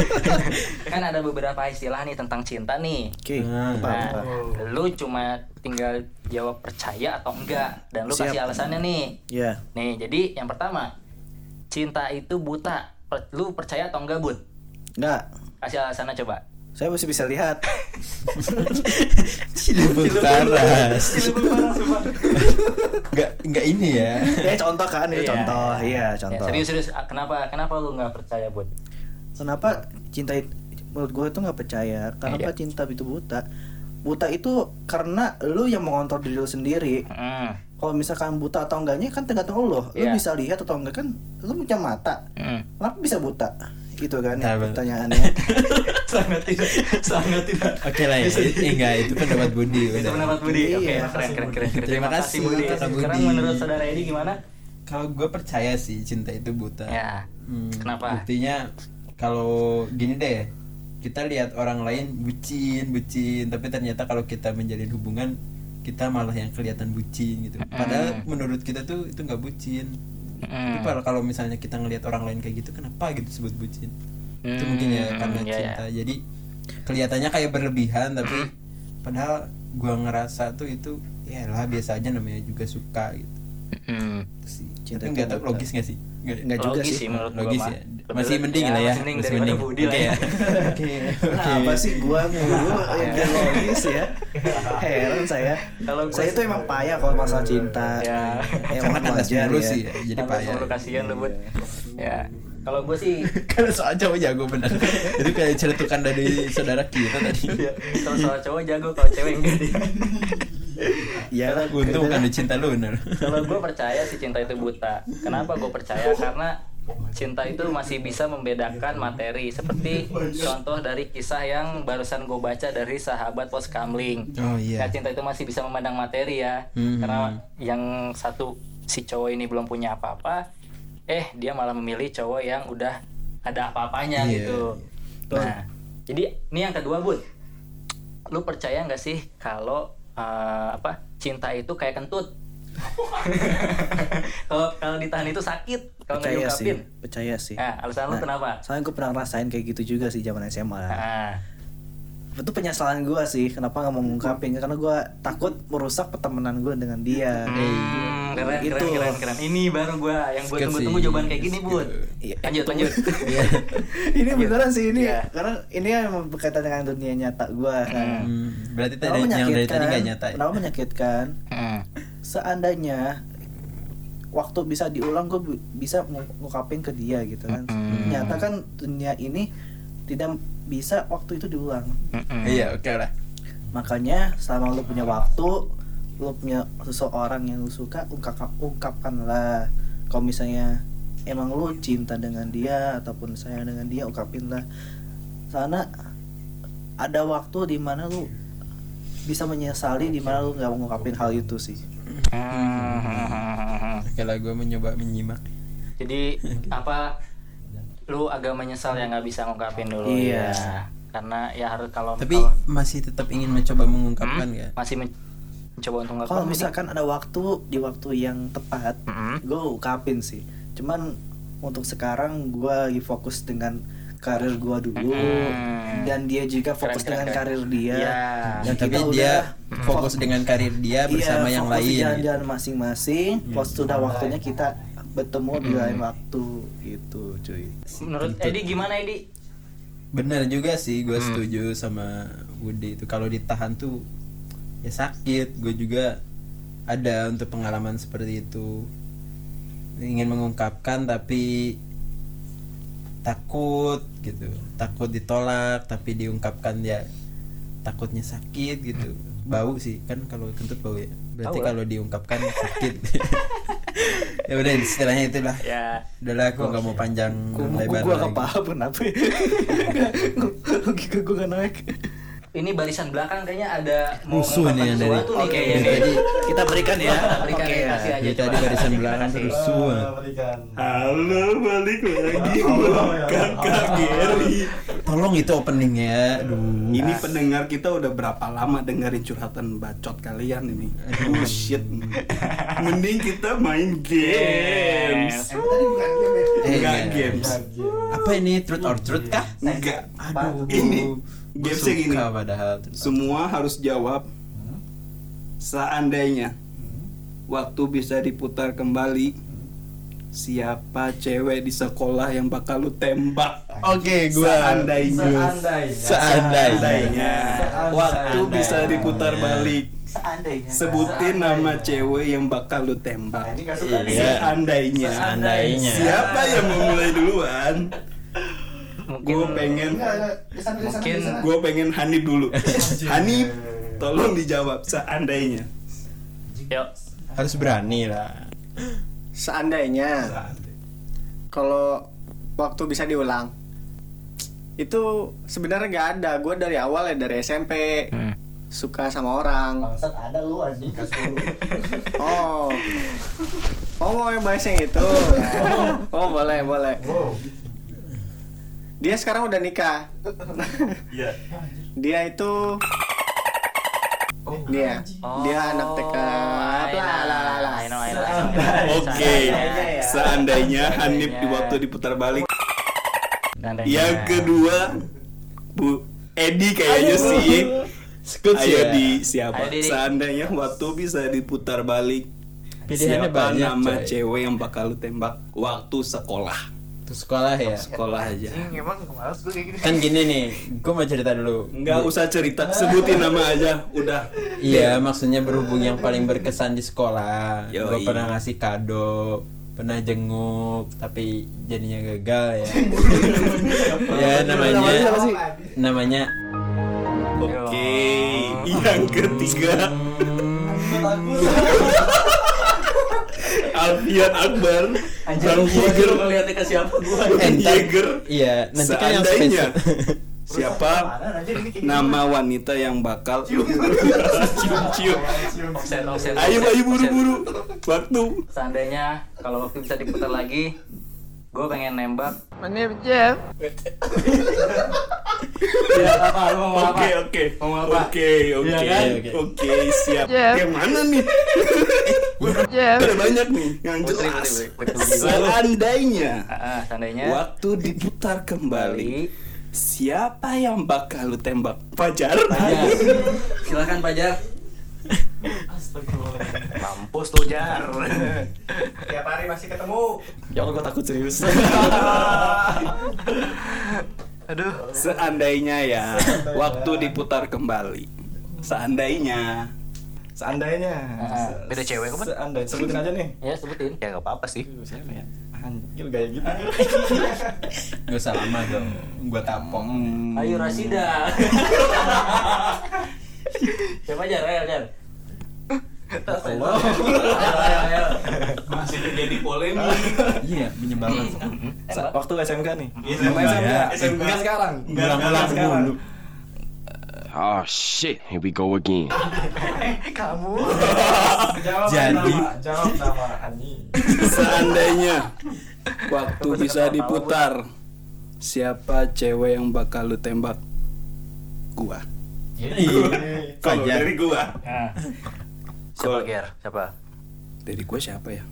kan ada beberapa istilah nih tentang cinta nih. oke apa, Nah, apa. lu cuma tinggal jawab percaya atau enggak dan lu Siap. kasih alasannya nih. ya Nih, jadi yang pertama, cinta itu buta. Lu percaya atau enggak, Bud? enggak Kasih alasannya coba. Saya masih bisa lihat Cilebut paras. Enggak enggak ini ya. ya contoh kan ini Iya. contoh iya Ya, contoh serius serius. Kenapa kenapa lu nggak percaya, Bud? kenapa cinta menurut gue itu nggak percaya kenapa Iya. cinta itu buta buta itu karena lu yang mengontrol diri lu sendiri Hmm. kalau misalkan buta atau enggaknya kan tergantung lu lu Iya. bisa lihat atau enggak kan lu punya mata Hmm. kenapa bisa buta gitu kan ya, pertanyaannya sangat tidak, sangat tidak. Oke lah ya. Eh, enggak, itu pendapat Budi. Itu udah. pendapat Budi. Oke, Iya. keren, keren, keren, keren. Terima kasih, Budi. Sekarang Budi. menurut saudara Edi gimana? Kalau gue percaya sih cinta itu buta. Ya. Hmm, Kenapa? Buktinya kalau gini deh, kita lihat orang lain bucin, bucin, tapi ternyata kalau kita menjalin hubungan kita malah yang kelihatan bucin gitu. Padahal Mm. menurut kita tuh itu nggak bucin. Tapi Hmm. kalau kalau misalnya kita ngelihat orang lain kayak gitu, kenapa gitu disebut bucin? Itu Hmm, mungkin ya karena iya, cinta. iya. Jadi kelihatannya kayak berlebihan, tapi padahal gua ngerasa tuh itu ya lah biasa aja namanya juga suka gitu. Hmm. Itu sih. Cinta Tapi itu nggak logis nggak sih? Nggak Nggak juga sih. sih menurut logis gua ya. Masih mending lah ya. Masih mending Budi lah Oke ya. Oke. Kenapa sih gua mulu yang logis ya? Heran saya. Kalau saya itu emang payah kalau masalah cinta. Ya. Emang wajar ya. sih ya. Jadi payah. kasihan lu, Bud. Ya. Kalau gue sih Karena soal cowok jago benar. Itu kayak ceretukan dari saudara kita tadi. ya, kalau soal cowok jago, kalau cewek enggak dia. Iya lah. Untung kan cinta lu benar. Kalau gue percaya sih cinta itu buta. Kenapa gue percaya? Karena cinta itu masih bisa membedakan materi. Seperti contoh dari kisah yang barusan gue baca dari sahabat pos kamling. Oh Ya, iya. cinta itu masih bisa memandang materi ya. Mhm. Karena yang satu si cowok ini belum punya apa-apa, eh dia malah memilih cowok yang udah ada apa-apanya Iya, gitu. Nah, jadi ini yang kedua, Bud. Lu percaya nggak sih kalau eh, apa cinta itu kayak kentut? kalau kalau ditahan itu sakit, kalau nggak percaya sih. diungkapin. Percaya sih. Nah, alasan lu Nah, kenapa? Soalnya gue pernah ngerasain kayak gitu juga sih zaman SMA. Nah, Itu penyesalan gue sih, kenapa nggak mau ngungkapin? Karena gue takut merusak pertemanan gue dengan dia. Hmm, keren, Gitu. keren, keren, keren. Ini baru gua yang Skip tunggu-tunggu jawaban kayak gini, Bud. Iya. Lanjut, lanjut. ini beneran sih ini, Iya. karena ini yang berkaitan dengan dunia nyata gue kan. Hmm, berarti tadi yang dari tadi nggak nyata ya? Kenapa menyakitkan? Hmm. Seandainya waktu bisa diulang gue bisa ngu- ngungkapin ke dia gitu kan. Mm-mm. Nyata kan dunia ini tidak bisa waktu itu diulang. Iya, oke lah. Makanya selama lu punya waktu, lu punya seseorang yang lu suka, ungkap ungkapkanlah. Kalau misalnya emang lu cinta dengan dia ataupun sayang dengan dia, ungkapinlah. Sana ada waktu di mana lu bisa menyesali di mana lu nggak mau ngungkapin hal itu sih. Hmm. Oke lah, gue mencoba menyimak. Jadi apa lu agak menyesal ya nggak bisa ngungkapin dulu Iya. ya. Karena ya harus kalau Tapi kalau- masih tetap ingin mencoba mengungkapkan Hmm? ya? masih men- coba untuk kalau misalkan ada waktu di waktu yang tepat Mm-mm. gue ungkapin sih cuman untuk sekarang gue lagi fokus dengan karir gue dulu Mm-mm. dan dia juga fokus Keren, keren, dengan keren. karir dia Iya. dan tapi kita dia udah fokus dengan karir dia bersama iya, yang lain jalan-jalan masing-masing pas sudah waktunya kita bertemu di lain waktu itu cuy. Menurut Edi gimana Edi? Bener juga sih gue Hmm. setuju sama Budi itu. Kalau ditahan tuh ya sakit. Gue juga ada untuk pengalaman seperti itu. Ingin mengungkapkan tapi takut gitu. Takut ditolak tapi diungkapkan dia takutnya sakit gitu. Bau sih kan kalau kentut bau ya. Berarti lah. kalau diungkapkan sakit ya udah istilahnya itulah ya udahlah aku nggak mau panjang lebar gue lagi. gak paham kenapa logika gue gak naik ini barisan belakang kayaknya ada mau Rusuh nih yang dari- sesuatu nih Oke, kayaknya tadi. kita berikan ya berikan Oke, ya, kasih aja coba. tadi barisan belakang rusuh. Halo, balik lagi Kakak Gary. Tolong itu openingnya. Aduh. Ini pendengar kita udah berapa lama dengerin curhatan bacot kalian ini? Bullshit. Mending kita main games. Eh, Enggak enggak. games. Apa ini truth or truth kah? Enggak. Aduh. Ini gamesnya gini. suka padahal. Semua harus jawab. Seandainya waktu bisa diputar kembali, siapa cewek di sekolah yang bakal lu tembak? Oke, gua. Seandainya. Seandainya. Seandainya. Waktu Seandainya. bisa diputar balik. seandainya Sebutin nama cewek yang bakal lu tembak. Iya. Seandainya. Seandainya. Siapa yang mau mulai duluan? mungkin Gue pengen, mungkin gue pengen Hanif dulu. Hanif, tolong dijawab. Seandainya. yuk Harus berani lah. Seandainya kalau waktu bisa diulang itu sebenarnya nggak ada. Gue dari awal ya dari SMP Hmm. suka sama orang. bangsat ada lu anjing Oh, oh mau yang bahas yang itu? Oh boleh boleh. Dia sekarang udah nikah. Dia itu dia dia anak TK Oh, lah lah lah. know, I Oke, Seandainya ya. seandainya Hanif di waktu diputar balik. Seandainya. Yang kedua, Bu Edi kayaknya sih. Skut Ayo ya. di siapa? Ayo. Seandainya waktu bisa diputar balik, Pilihannya siapa banyak, nama coy. cewek yang bakal lu tembak waktu sekolah? Itu sekolah ya. Sekolah aja. emang males gue kayak gini Kan gini nih, gue mau cerita dulu. Nggak usah cerita, sebutin nama aja, udah. Iya, maksudnya berhubung yang paling berkesan di sekolah. Gue pernah ngasih kado, pernah jenguk, tapi jadinya gagal ya. ya namanya, namanya Oke, yang ketiga. Alfian Akbar, Bang Yeager, ngeliatnya ke siapa gua ntar- Yeager. Iya, nanti kan yang spesial. siapa nama wanita yang bakal cium-cium? Ayo, ayo buru-buru. Waktu. seandainya kalau waktu bisa diputar lagi gue pengen nembak Oke, oke. Mau apa? Oke, oke. Iya kan? Oke, siap. Yang mana nih? Ada banyak nih yang Putri, jelas. Seandainya ah, seandainya waktu diputar kembali, siapa yang bakal lu tembak? Fajar? Pajar silakan Pajar mampus tuh Jar Tiap hari masih ketemu. Ya Allah gue takut serius. aduh Seandainya ya, waktu diputar kembali. Seandainya. Seandainya. Ah, beda cewek kok, Pan? Seandainya sebutin aja nih. ya sebutin ya gak apa-apa sih siapa ya? Anjir gaya gitu. Gak usah lama dong, gue tampung. ayo Rasida siapa Jar ayo Jar ayo Masih terjadi polemik. Iya, menyebalkan. Sa- Waktu SMK nih. SMK ya. SMK. Enggak sekarang. Ngulang-ngulang sekarang. Oh shit, here we go again. Jawab Jadi. nama, jawab nama Ani. Seandainya waktu bisa diputar, siapa cewek yang bakal lu tembak? Gua. Kalau dari gua. Siapa Kalau- Ger? Siapa? Dari gue siapa ya?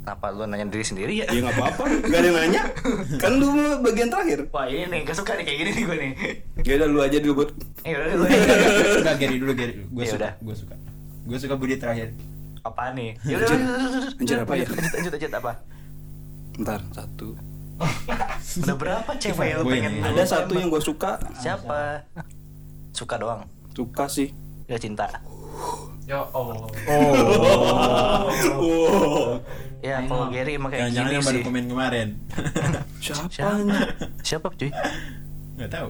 Kenapa lu nanya diri sendiri ya? Ya nggak apa-apa, nggak ada yang nanya. Kan lu bagian terakhir. Wah ini nih, gak suka nih kayak gini nih gue nih Ya udah lu aja dulu buat. Eh udah dulu Enggak Gary dulu Gary. Gue Ya suka. Gue suka. Gue suka Budi terakhir. Apa nih? Ya udah, Anjir. udah, udah, udah, Anjir, udah, apa ya? Lanjut, lanjut, lanjut, apa? Ntar satu. Udah berapa cewek yang lu Gue pengen. Ada satu yang gue suka, Siapa? Suka doang suka sih. Gak cinta Ya Allah. Oh. Ya kalau Gary emang kayak Jangan-jangan gini yang baru komen kemarin. Siapa? Siapa? Siapa cuy? Nggak tahu.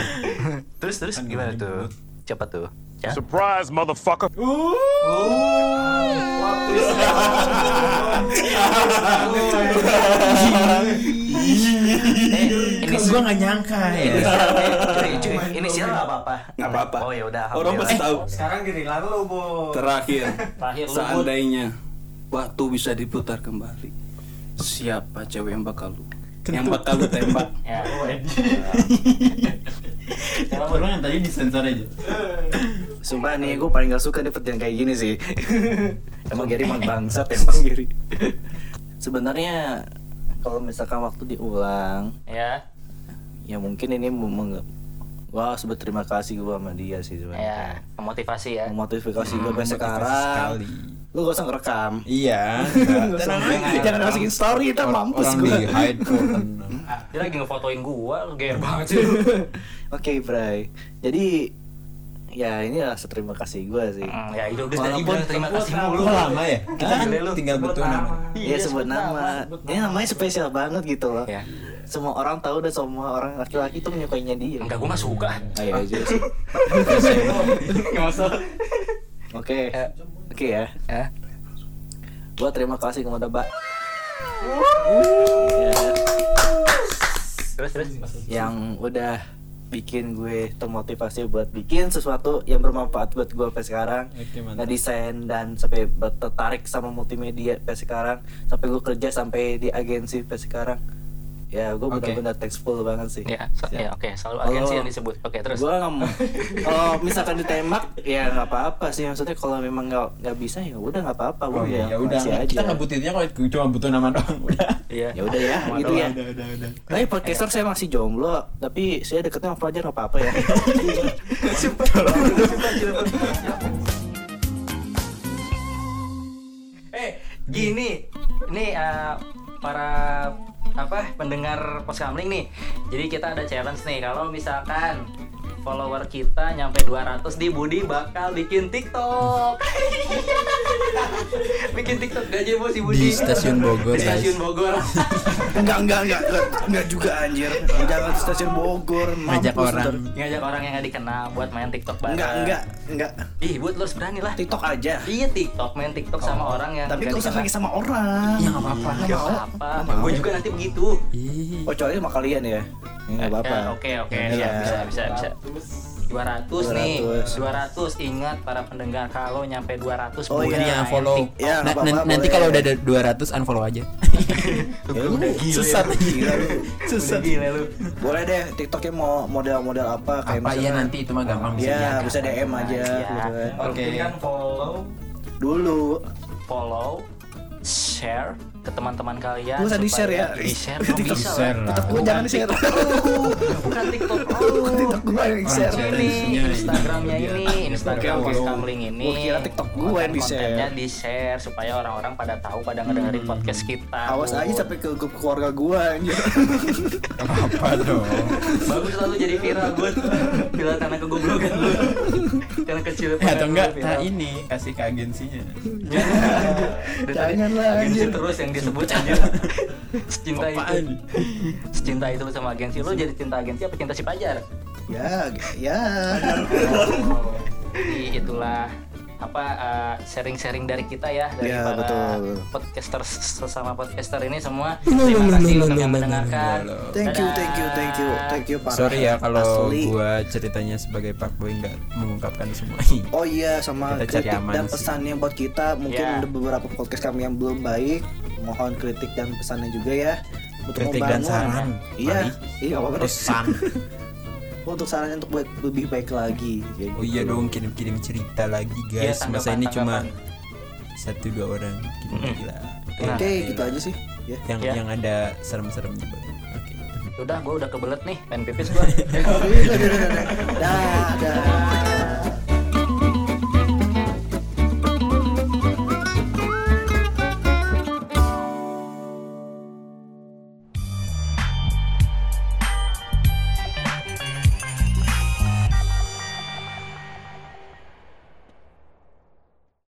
Terus terus Kan gimana tuh? Siapa tuh? Ya? Surprise, motherfucker. Eh, ini gue nggak nyangka ya. cuy, ini siapa nggak apa-apa? Nggak apa-apa. Oh ya udah. Orang pasti tahu. Sekarang giliran lu, Bu. Terakhir, Terakhir seandainya waktu bisa diputar kembali, siapa cewek yang bakal lu? Yang bakal lu tembak? Ya. Tolong yang tadi disensor aja. Sumpah nih, gue paling gak suka nih pertanyaan kayak gini sih. emang Gary emang bangsat emang Gary. Sebenarnya kalau misalkan waktu diulang, Ya. Ya mungkin ini meng- meng- gua harus berterima kasih gua sama dia sih Ya. sebenarnya. Memotivasi ya. Memotivasi gue sampai sekarang. sekali. Lu gak usah ngerekam. Iya. Nggak usah- Jangan masukin story, kita Or- mampus Orang gua. di hide kok tenang. Dia lagi ngefotoin gua, lu ger banget sih. Oke, Bray. Jadi ya ini lah terima kasih gua sih. Hmm, ya itu udah tadi Walaupun- bilang terima kasih mulu. Kok lama ya? Kita kan lu. tinggal betul nama. Iya sebut nama. Ini namanya spesial banget gitu loh. Ya. Semua orang tahu dan semua orang laki-laki tuh menyukainya dia. Enggak, gua gak suka. Ayo aja sih. Oke. Oke ya. Ya. Gua terima kasih kepada Mbak. Ya, Terus terus. yang udah bikin gue termotivasi buat bikin sesuatu yang bermanfaat buat gue sampai sekarang. Oke, mantap. ngedesain dan sampai tertarik sama multimedia sampai sekarang. Sampai gue kerja sampai di agensi sampai sekarang ya gue benar-benar thankful banget sih Ya, so- ya oke, selalu Kalau- agensi yang disebut. Oke, terus. gue nggak mau kalau misalkan ditembak ya nggak apa-apa sih maksudnya kalau memang nggak nggak bisa ya udah nggak apa-apa Oh gue iya, ya udah. Kita nggak butuhnya kalau cuma butuh nama doang. Udah. Iya. ya udah ya gitu ya Udah, udah, udah. tapi podcaster saya masih jomblo tapi saya deketnya sama Fajar nggak apa-apa ya Eh, gini, ini eh, para apa pendengar pos kamling nih. Jadi kita ada challenge nih kalau misalkan follower kita nyampe 200 di Budi bakal bikin TikTok. bikin TikTok gak aja si Budi. Di stasiun Bogor, Di stasiun Bogor. enggak enggak enggak enggak, enggak juga anjir jangan di stasiun Bogor Ngajak orang. ntar. Ngajak orang yang gak dikenal buat main TikTok bareng. enggak enggak enggak Ih, buat lu harus berani lah. TikTok aja Iya TikTok, main TikTok sama orang yang tapi dikenal. lagi sama orang Ya nggak apa-apa. Gak apa-apa. Gue juga nanti begitu. Ih. kecuali sama kalian ya Ya, nggak apa-apa Ya, Oke oke Iya. bisa bisa bisa. 200, nih 200. 200 ingat para pendengar kalau nyampe 200 Oh, iya, follow. Ya, Nah, apa-apa, nan- nanti kalau udah ada 200 unfollow aja. Ya, lu Susah gila lu Susah gila lu. boleh deh TikToknya mau model-model apa kayak Apa ya nanti itu mah gampang bisa Iya, diangkat. bisa DM aja Iya. gitu kan. Oke. kan follow Dulu. follow share ke teman-teman kalian Nggak usah di-share ya. di share dong TikTok. bisa Di-share lah. TikTok jangan di-share. bukan TikTok lu TikTok gua yang di-share. share ini Instagramnya ini. Instagram. Pos Kamling ini Gua kira TikTok gua yang di-share. kontennya di share supaya orang-orang pada tahu pada ngedengerin podcast kita Awas aja sampai ke grup keluarga gua anjir. Apa dong? bagus lalu jadi viral gue viral karena kegoblokan lu karena kecil Eh atau enggak, tak ini kasih ke agensinya. Dari tadi Jangan lah, agensi anjir. terus yang disebut anjir secinta itu secinta itu lu sama agensi lu jadi cinta agensi apa cinta si pajar ya, ya. jadi itulah apa uh, sharing-sharing dari kita ya dari Ya, para betul. podcaster sesama podcaster ini semua terima kasih untuk yang mendengarkan Thank you, thank you, thank you, thank you para Sorry ya kalau asli. gua ceritanya sebagai Pak Boy nggak mengungkapkan semua. Oh iya sama Kita cari kritik aman dan sih. pesannya buat kita mungkin Ya. ada beberapa podcast kami yang belum baik mohon kritik dan pesannya juga ya untuk Kritik dan saran. iya Mari. iya apa apa Pesan. untuk sarannya untuk baik- lebih baik lagi kayak Oh gitu. iya dong kirim-kirim cerita lagi Iya, guys. Masa ini tanggapan- cuma satu dua orang kirim lagi lah. oke Eh, gitu aja sih ya Yang Ya. yang ada serem-seremnya. Oke. Udah, gue udah kebelet nih, pengen pipis gue. dah dah